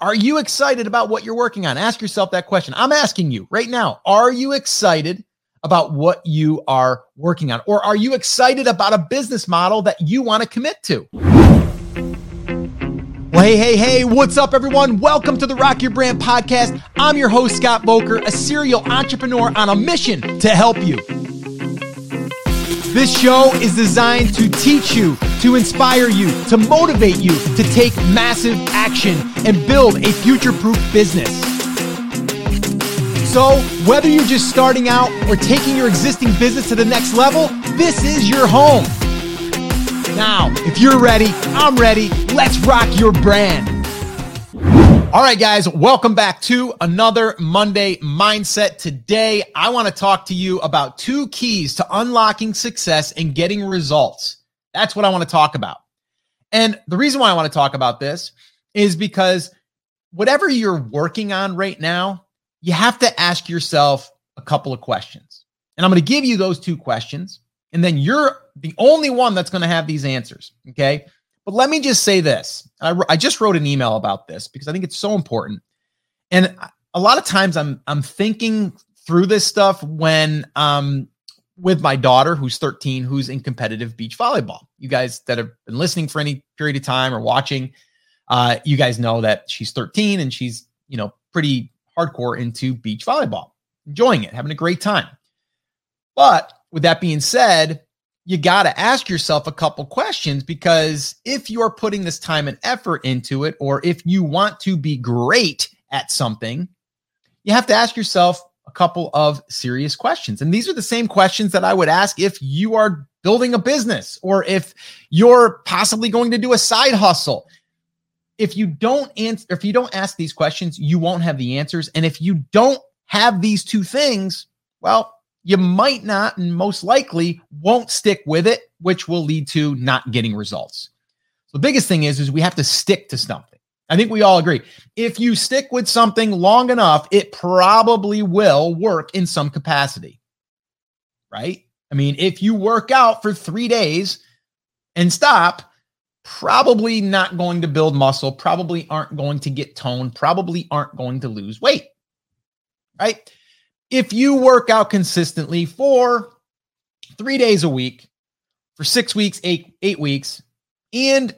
Are you excited about what you're working on? Ask yourself that question. I'm asking you right now. Are you excited about what you are working on? Or are you excited about a business model that you want to commit to? Well, hey, hey, hey, what's up, everyone? Welcome to the Rock Your Brand podcast. I'm your host, Scott Voelker, a serial entrepreneur on a mission to help you. This show is designed to teach you, to inspire you, to motivate you to take massive action and build a future proof business. So, whether you're just starting out or taking your existing business to the next level, this is your home. Now, if you're ready, I'm ready. Let's rock your brand. All right, guys, welcome back to another Monday Mindset. Today, I want to talk to you about two keys to unlocking success and getting results. That's what I want to talk about. And the reason why I want to talk about this is because whatever you're working on right now, you have to ask yourself a couple of questions. And I'm going to give you those two questions. And then you're the only one that's going to have these answers. Okay. But let me just say this. I, I just wrote an email about this because I think it's so important. And a lot of times I'm I'm thinking through this stuff when um with my daughter who's 13 who's in competitive beach volleyball. You guys that have been listening for any period of time or watching uh you guys know that she's 13 and she's, you know, pretty hardcore into beach volleyball. Enjoying it, having a great time. But with that being said, you got to ask yourself a couple questions because if you're putting this time and effort into it, or if you want to be great at something, you have to ask yourself a couple of serious questions. And these are the same questions that I would ask if you are building a business or if you're possibly going to do a side hustle. If you don't answer, if you don't ask these questions, you won't have the answers. And if you don't have these two things, well, you might not and most likely won't stick with it, which will lead to not getting results. So the biggest thing is, is we have to stick to something. I think we all agree. If you stick with something long enough, it probably will work in some capacity. Right? I mean, if you work out for three days and stop, probably not going to build muscle, probably aren't going to get toned, probably aren't going to lose weight. Right? if you work out consistently for three days a week for six weeks, eight, eight weeks, and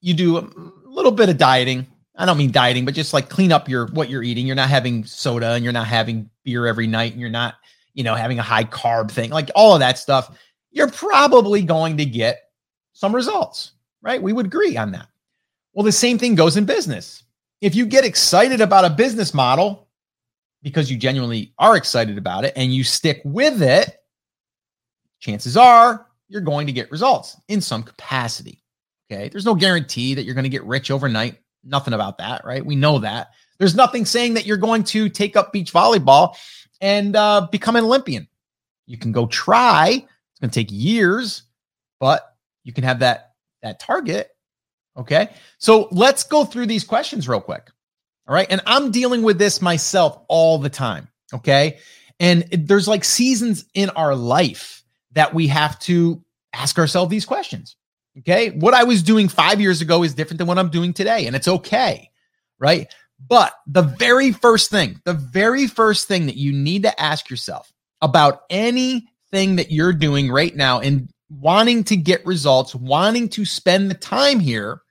you do little bit of dieting. I don't mean dieting, but just like clean up your what you're eating. You're not having soda and you're not having beer every night and you're not, you know, having a high carb thing, like all of that stuff. You're probably going to get some results, right? We would agree on that. Well, the same thing goes in business. If you get excited about a business model because you genuinely are excited about it and you stick with it, chances are you're going to get results in some capacity. Okay. There's no guarantee that you're going to get rich overnight. Nothing about that, right? We know that. There's nothing saying that you're going to take up beach volleyball and uh, become an Olympian. You can go try. It's going to take years, but you can have that that target. Okay. So let's go through these questions real quick. All right. And I'm dealing with this myself all the time. Okay. And there's like seasons in our life that we have to ask ourselves these questions. Okay. What I was doing five years ago is different than what I'm doing today. And it's okay. Right. But the very first thing, the very first thing that you need to ask yourself about anything that you're doing right now and wanting to get results, wanting to spend the time here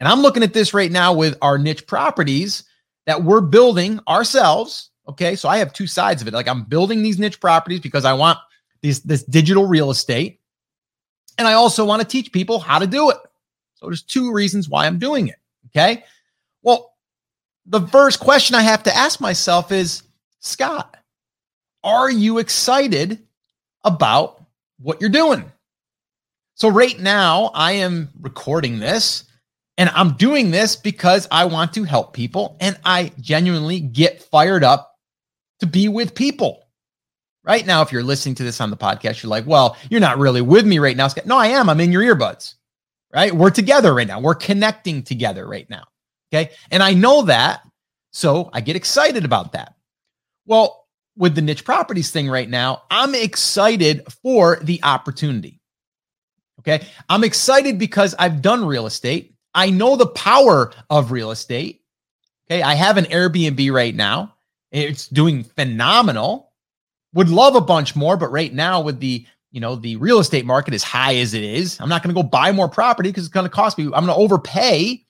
and I'm looking at this right now with our niche properties that we're building ourselves. Okay. So I have two sides of it. Like I'm building these niche properties because I want these, this digital real estate. And I also want to teach people how to do it. So there's two reasons why I'm doing it. Okay. Well, the first question I have to ask myself is Scott, are you excited about what you're doing? So right now, I am recording this and I'm doing this because I want to help people and I genuinely get fired up to be with people. Right now, if you're listening to this on the podcast, you're like, well, you're not really with me right now. No, I am. I'm in your earbuds. Right. We're together right now. We're connecting together right now. Okay. And I know that. So I get excited about that. Well, with the niche properties thing right now, I'm excited for the opportunity. Okay. I'm excited because I've done real estate. I know the power of real estate. Okay. I have an Airbnb right now. It's doing phenomenal. Would love a bunch more, but right now with the you know the real estate market as high as it is, I'm not going to go buy more property because it's going to cost me. I'm going to overpay,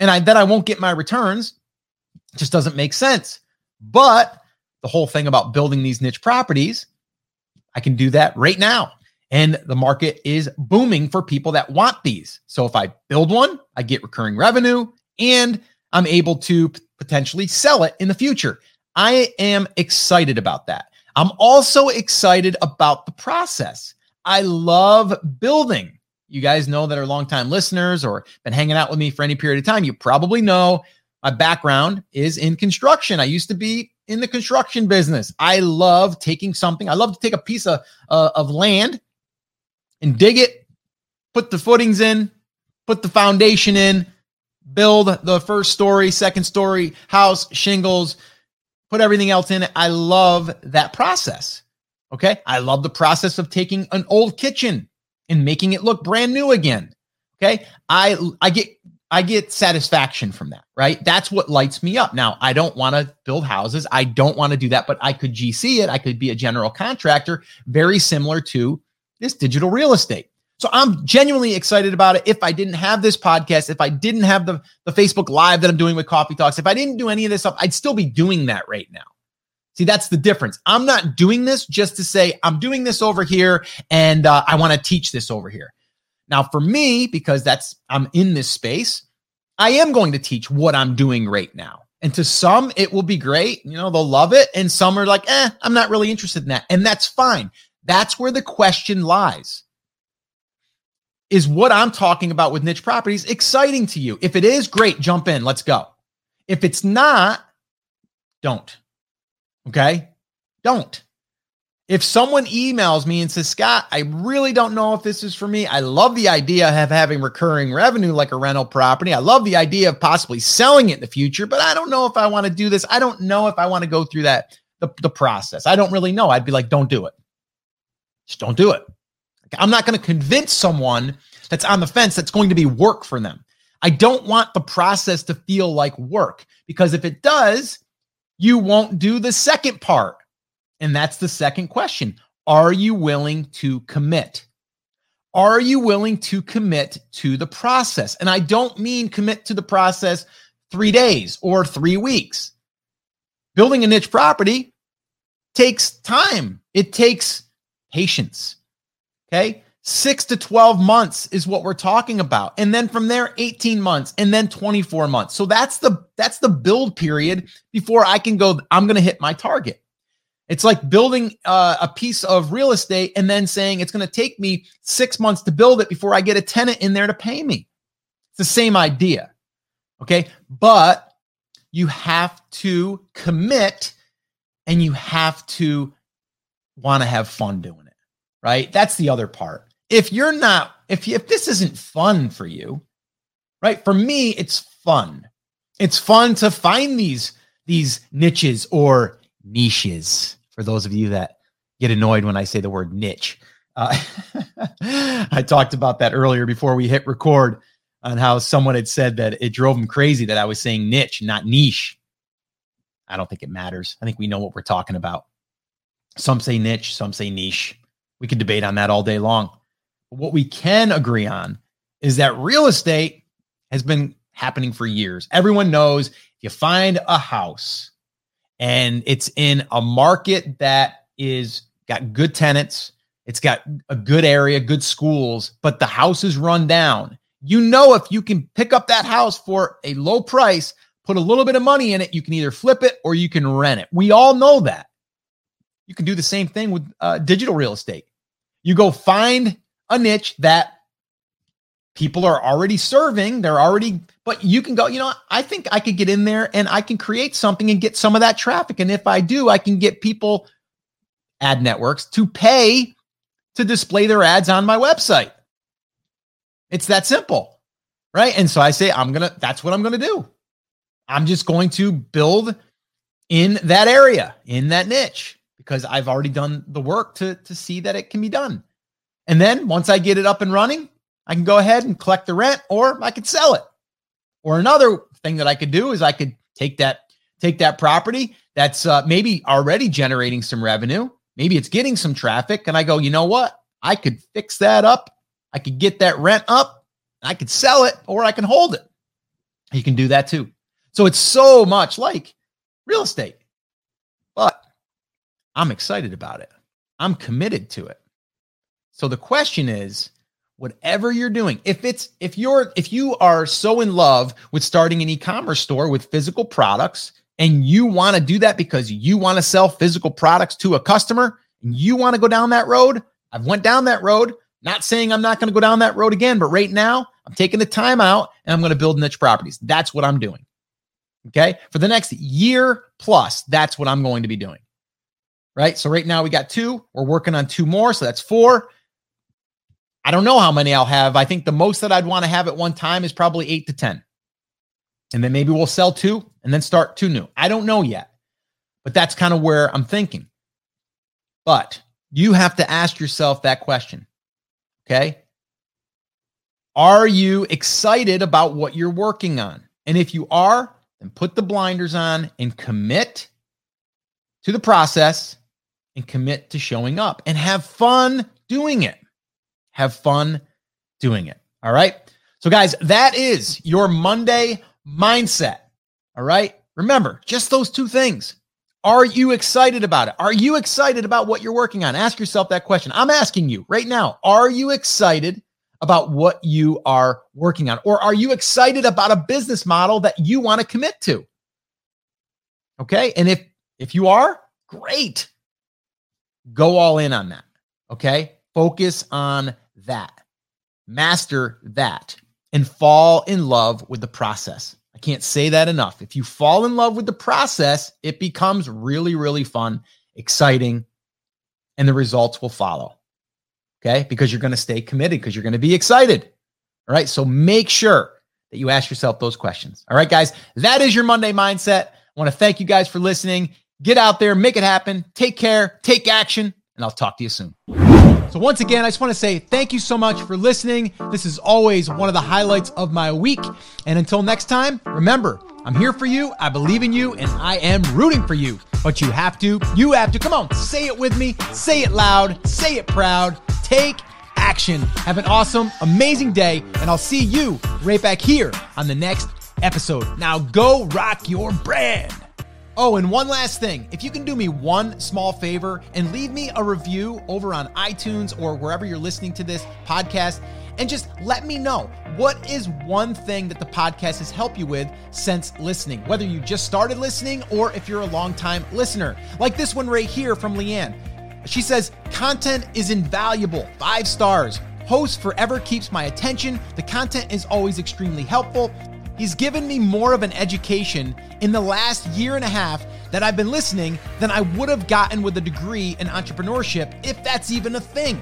and I then I won't get my returns. It just doesn't make sense. But the whole thing about building these niche properties, I can do that right now. And the market is booming for people that want these. So if I build one, I get recurring revenue and I'm able to potentially sell it in the future. I am excited about that. I'm also excited about the process. I love building. You guys know that are longtime listeners or been hanging out with me for any period of time. You probably know my background is in construction. I used to be in the construction business. I love taking something. I love to take a piece of uh, of land and dig it, put the footings in, put the foundation in, build the first story, second story, house, shingles, put everything else in. I love that process. Okay. I love the process of taking an old kitchen and making it look brand new again. Okay. I I get I get satisfaction from that, right? That's what lights me up. Now, I don't want to build houses. I don't want to do that, but I could GC it. I could be a general contractor, very similar to this digital real estate. So I'm genuinely excited about it. If I didn't have this podcast, if I didn't have the, the Facebook Live that I'm doing with Coffee Talks, if I didn't do any of this stuff, I'd still be doing that right now. See, that's the difference. I'm not doing this just to say I'm doing this over here and uh, I want to teach this over here. Now, for me, because that's I'm in this space, I am going to teach what I'm doing right now. And to some, it will be great. You know, they'll love it. And some are like, eh, I'm not really interested in that. And that's fine. That's where the question lies. Is what I'm talking about with niche properties exciting to you? If it is, great, jump in, let's go. If it's not, don't. Okay? Don't. If someone emails me and says, Scott, I really don't know if this is for me. I love the idea of having recurring revenue like a rental property. I love the idea of possibly selling it in the future, but I don't know if I want to do this. I don't know if I want to go through that, the, the process. I don't really know. I'd be like, don't do it. Just don't do it. I'm not going to convince someone that's on the fence that's going to be work for them. I don't want the process to feel like work because if it does, you won't do the second part. And that's the second question. Are you willing to commit? Are you willing to commit to the process? And I don't mean commit to the process three days or three weeks. Building a niche property takes time, it takes patience. Okay. Six to 12 months is what we're talking about. And then from there, 18 months and then 24 months. So that's the that's the build period before I can go, I'm gonna hit my target. It's like building uh, a piece of real estate and then saying it's going to take me six months to build it before I get a tenant in there to pay me. It's the same idea. Okay. But you have to commit and you have to want to have fun doing it, right? That's the other part. If you're not, if you, if this isn't fun for you, right? For me, it's fun. It's fun to find these these niches or niches. For those of you that get annoyed when I say the word niche, uh, I talked about that earlier before we hit record on how someone had said that it drove him crazy that I was saying niche, not niche. I don't think it matters. I think we know what we're talking about. Some say niche, some say niche. We could debate on that all day long. But what we can agree on is that real estate has been happening for years. Everyone knows if you find a house and it's in a market that is got good tenants, it's got a good area, good schools, but the house is run down. You know, if you can pick up that house for a low price, put a little bit of money in it, you can either flip it or you can rent it. We all know that. You can do the same thing with uh, digital real estate. You go find a niche that people are already serving, they're already, but you can go, you know, I think I could get in there and I can create something and get some of that traffic. And if I do, I can get people, ad networks, to pay to display their ads on my website. It's that simple. Right. And so I say, I'm going to, that's what I'm going to do. I'm just going to build in that area, in that niche because I've already done the work to, to see that it can be done. And then once I get it up and running, I can go ahead and collect the rent or I could sell it. Or another thing that I could do is I could Take that, take that property that's uh, maybe already generating some revenue. Maybe it's getting some traffic. And I go, you know what? I could fix that up. I could get that rent up. I could sell it or I can hold it. You can do that too. So it's so much like real estate. I'm excited about it. I'm committed to it. So the question is, whatever you're doing, if it's if you're if you are so in love with starting an e-commerce store with physical products and you want to do that because you want to sell physical products to a customer and you want to go down that road, I've went down that road. Not saying I'm not going to go down that road again, but right now I'm taking the time out and I'm going to build niche properties. That's what I'm doing. Okay. For the next year plus, that's what I'm going to be doing. Right. So right now we got two. We're working on two more. So that's four. I don't know how many I'll have. I think the most that I'd want to have at one time is probably eight to 10. And then maybe we'll sell two and then start two new. I don't know yet, but that's kind of where I'm thinking. But you have to ask yourself that question. Okay. Are you excited about what you're working on? And if you are, then put the blinders on and commit to the process and commit to showing up and have fun doing it. Have fun doing it. All right. So, guys, that is your Monday mindset. All right. Remember, just those two things. Are you excited about it? Are you excited about what you're working on? Ask yourself that question. I'm asking you right now. Are you excited about what you are working on? Or are you excited about a business model that you want to commit to? Okay. And if if you are, great. Go all in on that. Okay. Focus on that. Master that and fall in love with the process. I can't say that enough. If you fall in love with the process, it becomes really, really fun, exciting, and the results will follow okay? Because you're going to stay committed, because you're going to be excited. All right. So make sure that you ask yourself those questions. All right, guys, that is your Monday mindset. I want to thank you guys for listening. Get out there, make it happen, take care, take action, and I'll talk to you soon. So, once again, I just want to say thank you so much for listening. This is always one of the highlights of my week. And until next time, remember, I'm here for you, I believe in you, and I am rooting for you. But you have to, you have to, come on, say it with me, say it loud, say it proud take action. Have an awesome, amazing day, and I'll see you right back here on the next episode. Now go rock your brand. Oh, and one last thing. If you can do me one small favor and leave me a review over on iTunes or wherever you're listening to this podcast, and just let me know what is one thing that the podcast has helped you with since listening, whether you just started listening or if you're a long-time listener, like this one right here from Leanne. She says, content is invaluable. Five stars. Host forever keeps my attention. The content is always extremely helpful. He's given me more of an education in the last year and a half that I've been listening than I would have gotten with a degree in entrepreneurship, if that's even a thing.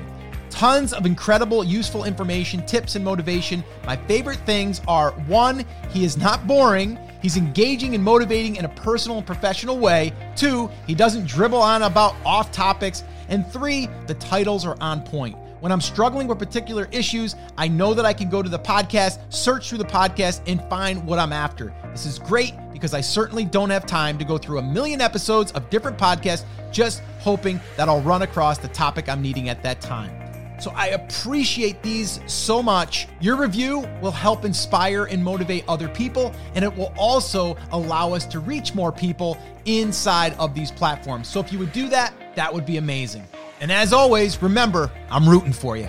Tons of incredible, useful information, tips, and motivation. My favorite things are one, he is not boring. He's engaging and motivating in a personal and professional way. Two, he doesn't dribble on about off topics. And three, the titles are on point. When I'm struggling with particular issues, I know that I can go to the podcast, search through the podcast, and find what I'm after. This is great because I certainly don't have time to go through a million episodes of different podcasts just hoping that I'll run across the topic I'm needing at that time. So I appreciate these so much. Your review will help inspire and motivate other people, and it will also allow us to reach more people inside of these platforms. So if you would do that, that would be amazing. And as always, remember, I'm rooting for you.